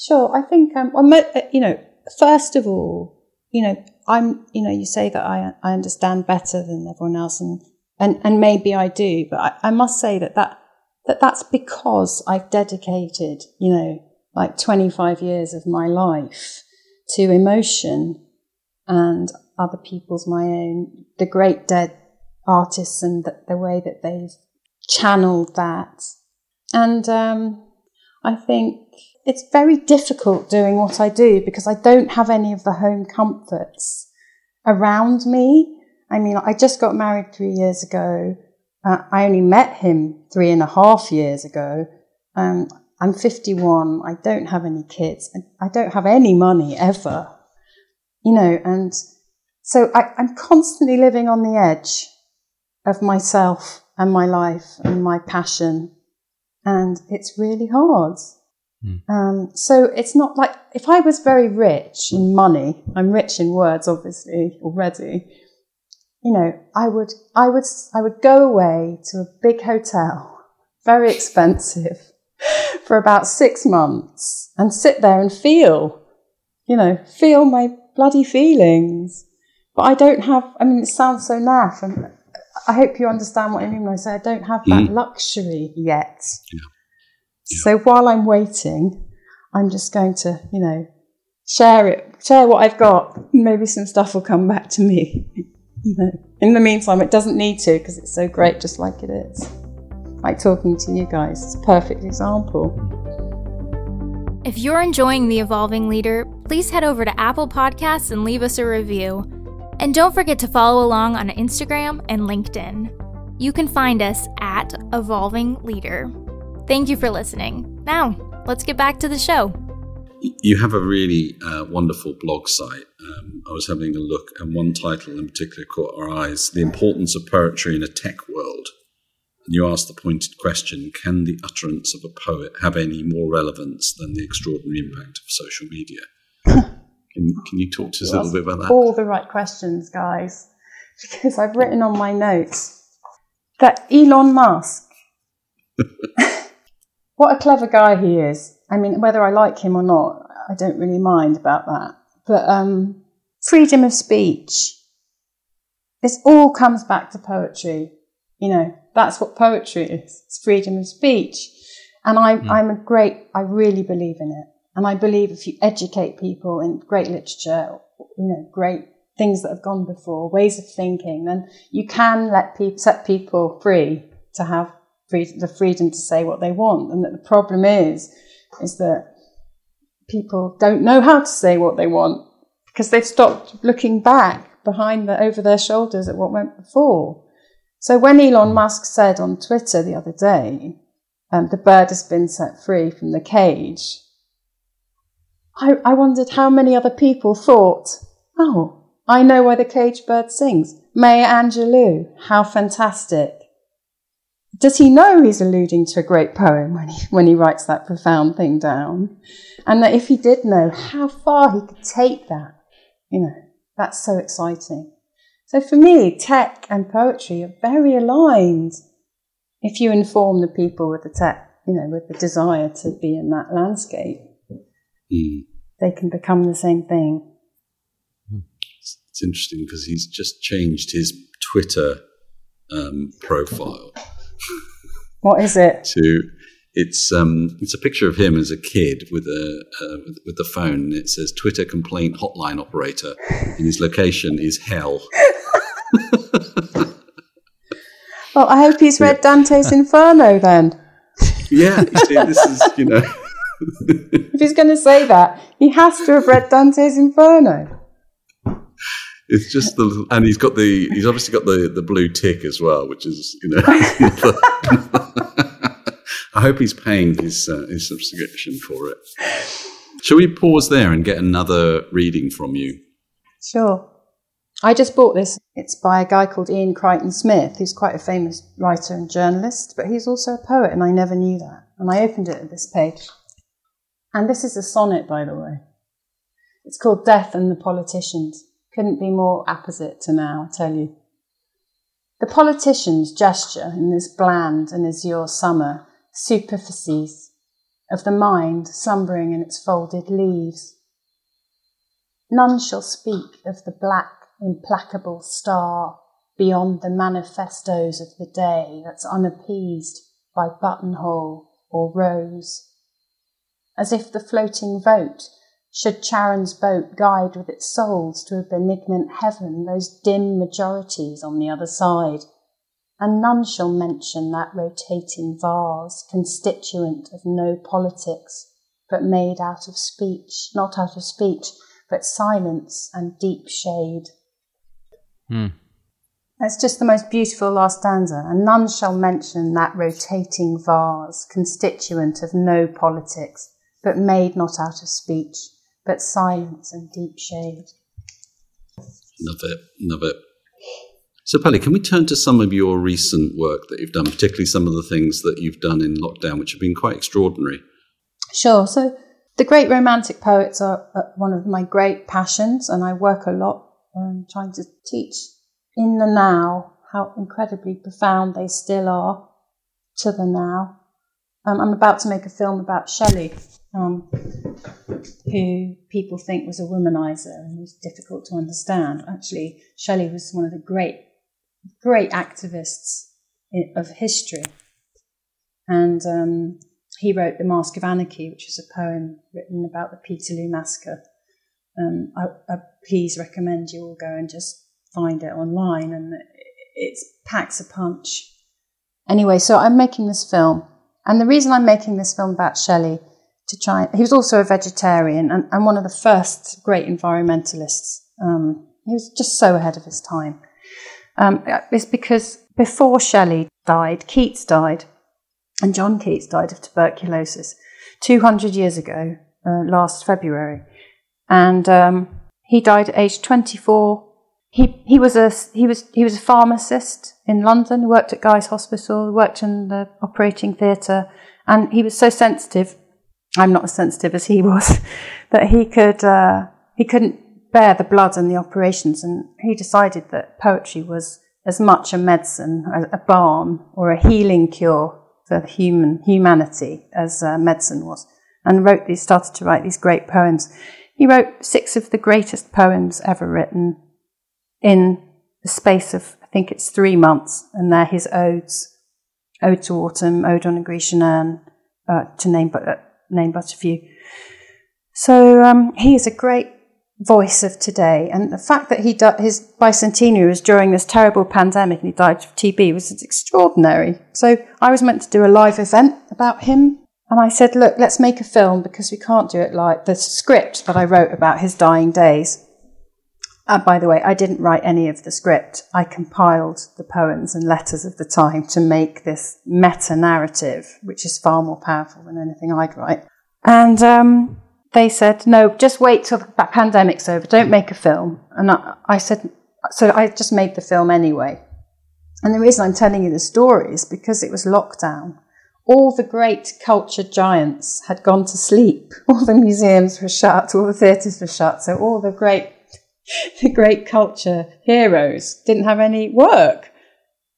Sure. I think, um, uh, you know, first of all, you know, I'm, you know, you say that I, I understand better than everyone else and, and, and maybe I do, but I, I must say that that, that that's because I've dedicated, you know, like 25 years of my life to emotion and other people's my own, the great dead artists and the, the way that they've channeled that. And, um, I think it's very difficult doing what I do because I don't have any of the home comforts around me. I mean, I just got married three years ago. Uh, I only met him three and a half years ago. Um, I'm 51. I don't have any kids. I don't have any money ever, you know, and so I, I'm constantly living on the edge of myself and my life and my passion and it's really hard. Mm. Um, so it's not like if I was very rich in money, I'm rich in words, obviously already. You know, I would, I would, I would go away to a big hotel, very expensive, for about six months and sit there and feel, you know, feel my bloody feelings. But I don't have. I mean, it sounds so naff, and I hope you understand what I mean when I say I don't have that mm. luxury yet. Yeah. Yeah. So while I'm waiting, I'm just going to, you know, share it, share what I've got. Maybe some stuff will come back to me. you know, in the meantime, it doesn't need to because it's so great just like it is. Like talking to you guys, it's a perfect example. If you're enjoying The Evolving Leader, please head over to Apple Podcasts and leave us a review. And don't forget to follow along on Instagram and LinkedIn. You can find us at Evolving Leader. Thank you for listening. Now, let's get back to the show. You have a really uh, wonderful blog site. Um, I was having a look, and one title in particular caught our eyes The Importance of Poetry in a Tech World. And you asked the pointed question Can the utterance of a poet have any more relevance than the extraordinary impact of social media? Can, can you talk to us a little bit about that? All the right questions, guys. Because I've written on my notes that Elon Musk, what a clever guy he is. I mean, whether I like him or not, I don't really mind about that. But um, freedom of speech. This all comes back to poetry. You know, that's what poetry is. It's freedom of speech. And I, mm. I'm a great, I really believe in it. And I believe if you educate people in great literature, you know, great things that have gone before, ways of thinking, then you can let people set people free to have free, the freedom to say what they want. And that the problem is, is that people don't know how to say what they want because they've stopped looking back behind the, over their shoulders at what went before. So when Elon Musk said on Twitter the other day, um, the bird has been set free from the cage, I, I wondered how many other people thought, oh, I know why the cage bird sings. Maya Angelou, how fantastic. Does he know he's alluding to a great poem when he, when he writes that profound thing down? And that if he did know, how far he could take that, you know, that's so exciting. So for me, tech and poetry are very aligned. If you inform the people with the tech, you know, with the desire to be in that landscape, mm. they can become the same thing. It's interesting because he's just changed his Twitter um, profile. What is it? To it's um it's a picture of him as a kid with a uh, with, with, the phone. It says Twitter complaint hotline operator, and his location is hell. well, I hope he's read Dante's Inferno then. Yeah, see, this is you know. if he's going to say that, he has to have read Dante's Inferno. It's just the, and he's got the, he's obviously got the the blue tick as well, which is you know. I hope he's paying his uh, his subscription for it. Shall we pause there and get another reading from you? Sure. I just bought this. It's by a guy called Ian Crichton Smith, who's quite a famous writer and journalist, but he's also a poet, and I never knew that. And I opened it at this page. And this is a sonnet, by the way. It's called Death and the Politicians. Couldn't be more apposite to now, I tell you. The politician's gesture in this bland and azure summer superficies of the mind slumbering in its folded leaves. None shall speak of the black implacable star beyond the manifestos of the day that's unappeased by buttonhole or rose. As if the floating vote should Charon's boat guide with its souls to a benignant heaven those dim majorities on the other side, and none shall mention that rotating vase, constituent of no politics, but made out of speech, not out of speech, but silence and deep shade. Hmm. That's just the most beautiful last stanza. And none shall mention that rotating vase, constituent of no politics, but made not out of speech, but silence and deep shade. Love it, love it. So, Pele, can we turn to some of your recent work that you've done, particularly some of the things that you've done in lockdown, which have been quite extraordinary? Sure. So, the great romantic poets are one of my great passions, and I work a lot um, trying to teach in the now how incredibly profound they still are to the now. Um, I'm about to make a film about Shelley, um, who people think was a womanizer and was difficult to understand. Actually, Shelley was one of the great, great activists of history. And um, he wrote The Mask of Anarchy, which is a poem written about the Peterloo Massacre. Um, I, I please recommend you all go and just find it online, and it packs a punch. Anyway, so I'm making this film, and the reason I'm making this film about Shelley to try. He was also a vegetarian and, and one of the first great environmentalists. Um, he was just so ahead of his time. Um, it's because before Shelley died, Keats died, and John Keats died of tuberculosis 200 years ago, uh, last February. And um, he died at age 24. He, he, was a, he, was, he was a pharmacist in London, worked at Guy's Hospital, worked in the operating theatre, and he was so sensitive I'm not as sensitive as he was, that he could uh, he couldn't bear the blood and the operations, and he decided that poetry was as much a medicine, a, a balm, or a healing cure for human humanity as uh, medicine was, and wrote these started to write these great poems. He wrote six of the greatest poems ever written in the space of I think it's three months, and they're his odes: "Ode to Autumn," "Ode on a Grecian Urn," uh, to name but. Name but a few. So um, he is a great voice of today, and the fact that he di- his bicentenary was during this terrible pandemic and he died of TB was extraordinary. So I was meant to do a live event about him, and I said, "Look, let's make a film because we can't do it like the script that I wrote about his dying days." Uh, by the way, I didn't write any of the script. I compiled the poems and letters of the time to make this meta narrative, which is far more powerful than anything I'd write. And um, they said, no, just wait till the pandemic's over. Don't make a film. And I, I said, so I just made the film anyway. And the reason I'm telling you the story is because it was lockdown. All the great culture giants had gone to sleep. All the museums were shut. All the theatres were shut. So all the great, the great culture heroes didn't have any work.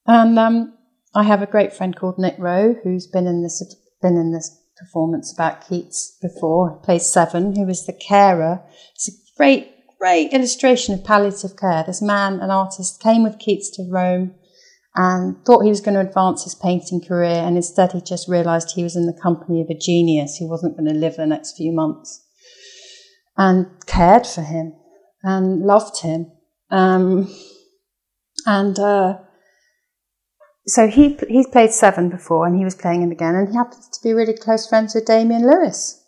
And um, I have a great friend called Nick Rowe who's been in this been in this performance about Keats before. Plays Severn, who is the carer. It's a great, great illustration of palliative care. This man, an artist, came with Keats to Rome and thought he was going to advance his painting career, and instead he just realised he was in the company of a genius who wasn't going to live the next few months, and cared for him and loved him. Um, and uh, so he he's played Severn before, and he was playing him again, and he happens to be really close friends with Damian Lewis.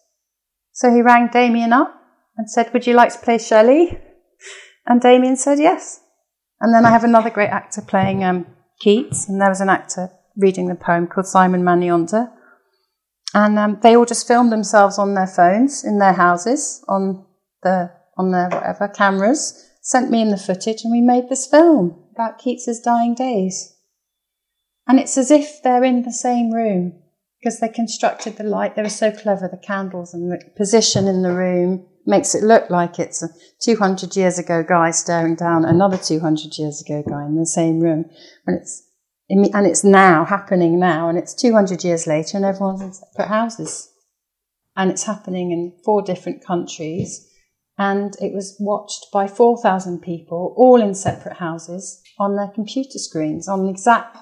So he rang Damian up and said, "Would you like to play Shelley?" And Damian said yes. And then I have another great actor playing um, Keats, and there was an actor reading the poem called Simon Manyonda. And um, they all just filmed themselves on their phones in their houses, on the on their whatever cameras, sent me in the footage, and we made this film about Keats's dying days. And it's as if they're in the same room because they constructed the light. They were so clever, the candles and the position in the room makes it look like it's a 200 years ago guy staring down another 200 years ago guy in the same room. And it's, and it's now happening now, and it's 200 years later, and everyone's in separate houses. And it's happening in four different countries. And it was watched by 4,000 people, all in separate houses, on their computer screens, on the exact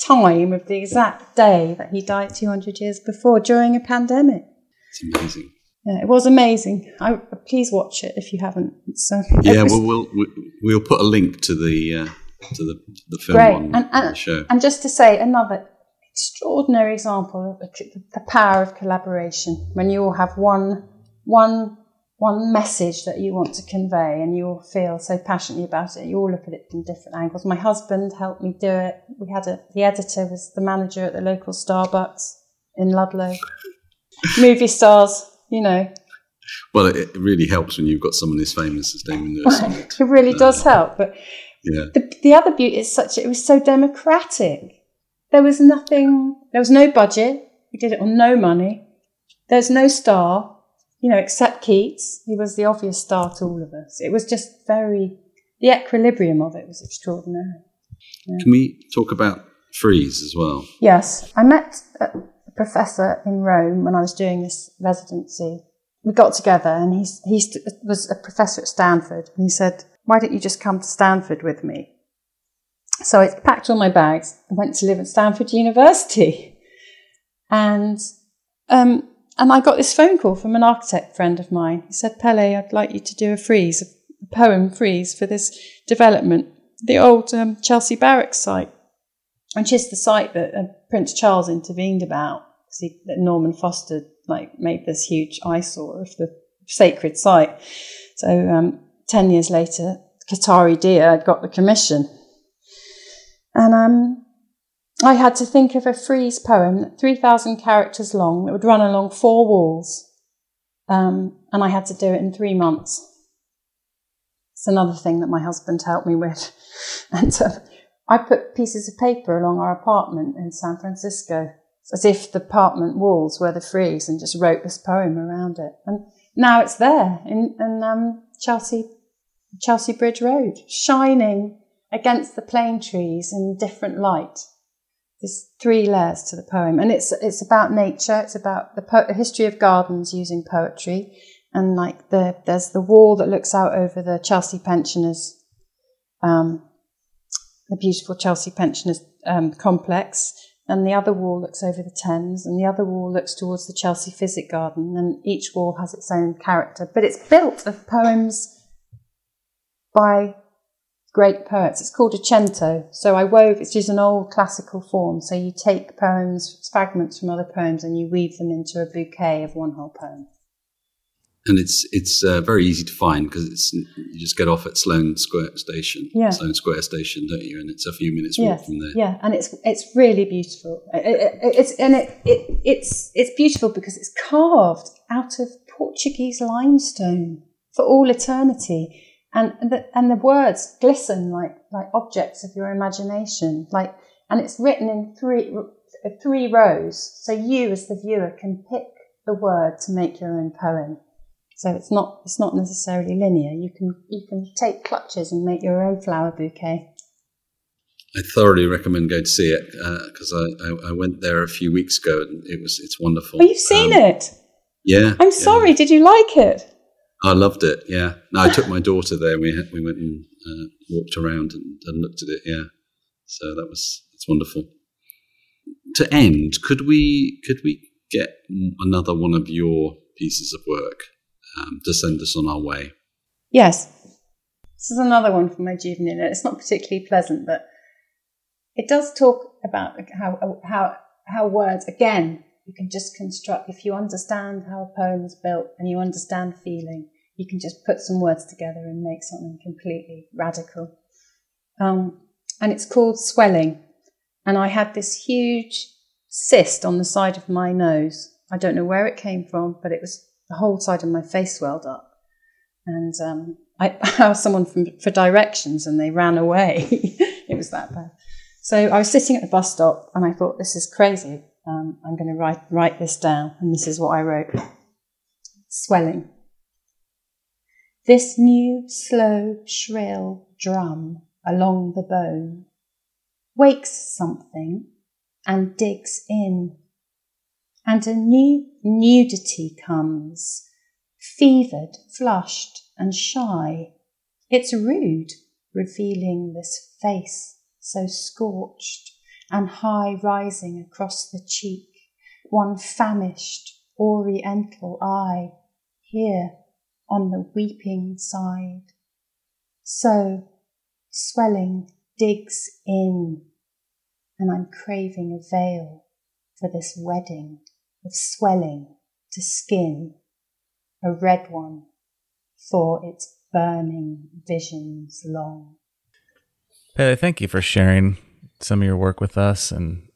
time of the exact day that he died 200 years before during a pandemic. It's amazing. Yeah, it was amazing. I, please watch it if you haven't. So yeah, well, we'll we'll put a link to the uh, to the the film great. on and, and, the show. And just to say another extraordinary example of the, the power of collaboration when you all have one one one message that you want to convey and you all feel so passionately about it. You all look at it from different angles. My husband helped me do it. We had a the editor was the manager at the local Starbucks in Ludlow. Movie stars you know. Well, it really helps when you've got someone as famous as Damian Lewis. Well, it. it really uh, does help. But yeah. the, the other beauty is such, it was so democratic. There was nothing, there was no budget. We did it on no money. There's no star, you know, except Keats. He was the obvious star to all of us. It was just very, the equilibrium of it was extraordinary. Yeah. Can we talk about Frieze as well? Yes. I met a professor in Rome when I was doing this residency. We got together and he, he was a professor at Stanford and he said, why don't you just come to Stanford with me? So I packed all my bags and went to live at Stanford University. And, um, and I got this phone call from an architect friend of mine. He said, Pele, I'd like you to do a frieze, a poem frieze for this development, the old um, Chelsea Barracks site, which is the site that uh, Prince Charles intervened about because Norman Foster like made this huge eyesore of the sacred site. So um, ten years later, Qatari Diar had got the commission, and um, I had to think of a frieze poem, three thousand characters long, that would run along four walls, um, and I had to do it in three months. It's another thing that my husband helped me with, and uh, I put pieces of paper along our apartment in San Francisco as if the apartment walls were the frieze and just wrote this poem around it. And now it's there in, in um, Chelsea, Chelsea Bridge Road, shining against the plane trees in different light. There's three layers to the poem, and it's it's about nature. It's about the po- history of gardens using poetry, and like the there's the wall that looks out over the Chelsea pensioners, um, the beautiful Chelsea pensioners um, complex, and the other wall looks over the Thames, and the other wall looks towards the Chelsea Physic Garden, and each wall has its own character. But it's built of poems by great poets. It's called a cento. So I wove, it's just an old classical form. So you take poems, fragments from other poems, and you weave them into a bouquet of one whole poem. and it's it's uh, very easy to find because it's you just get off at Sloane Square Station, Yeah. Sloane Square Station, don't you? And it's a few minutes walk Yes, from there. yeah, and it's it's really beautiful. It- it- it's and it, it it's it's beautiful because it's carved out of Portuguese limestone for all eternity, and the and the words glisten like like objects of your imagination, like and it's written in three three rows, so you as the viewer can pick the word to make your own poem. So it's not it's not necessarily linear. You can you can take clutches and make your own flower bouquet. I thoroughly recommend going to see it because I, I I went there a few weeks ago and it was it's wonderful. Oh, you've seen Um, it. Yeah, I'm yeah. sorry. Did you like it? I loved it. Yeah, no, I took my daughter there. We had, we went and uh, walked around and, and looked at it. Yeah, so that was it's wonderful. To end, could we could we get another one of your pieces of work um, to send us on our way? Yes. This is another one from my juvenile. It's not particularly pleasant, but it does talk about how how how words again you can just construct if you understand how a poem is built and you understand feeling you can just put some words together and make something completely radical um, and it's called swelling and i had this huge cyst on the side of my nose i don't know where it came from but it was the whole side of my face swelled up and um, I asked someone from, for directions and they ran away. it was that bad. So I was sitting at the bus stop and I thought, this is crazy. Um, I'm going to write, write this down. And this is what I wrote Swelling. This new, slow, shrill drum along the bone wakes something and digs in. And a new nudity comes fevered, flushed, and shy. It's rude, revealing this face so scorched and high rising across the cheek, one famished, oriental eye, here on the weeping side. So, swelling digs in, and I'm craving a veil for this wedding of swelling to skin a red one for its burning visions long. Pele, thank you for sharing some of your work with us and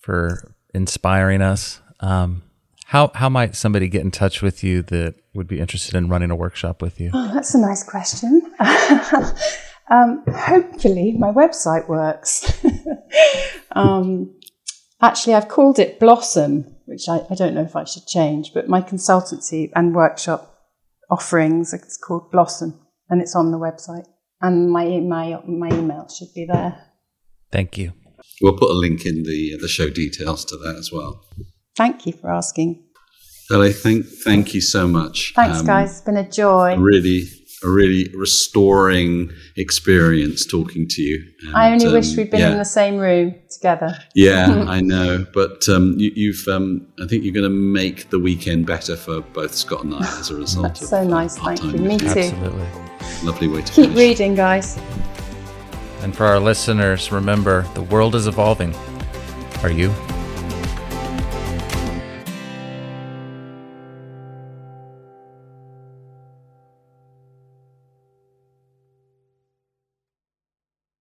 for inspiring us. Um, how how might somebody get in touch with you that would be interested in running a workshop with you? Oh, that's a nice question. um, hopefully, my website works. um, actually, I've called it Blossom, which I, I don't know if I should change, but my consultancy and workshop offerings it's called Blossom, and it's on the website. And my my my email should be there. Thank you. We'll put a link in the the show details to that as well. Thank you for asking. Pele, thank thank you so much. Thanks, Um, guys. It's been a joy. Really, a really restoring experience talking to you. And, I only um, wish we'd been yeah. in the same room together. Yeah, I know, but um, you, you've. Um, I think you're going to make the weekend better for both Scott and I as a result. That's of so uh, nice. our Thank you. Me too. Absolutely. Lovely way to Keep finish. reading, guys. And for our listeners, remember the world is evolving. Are you?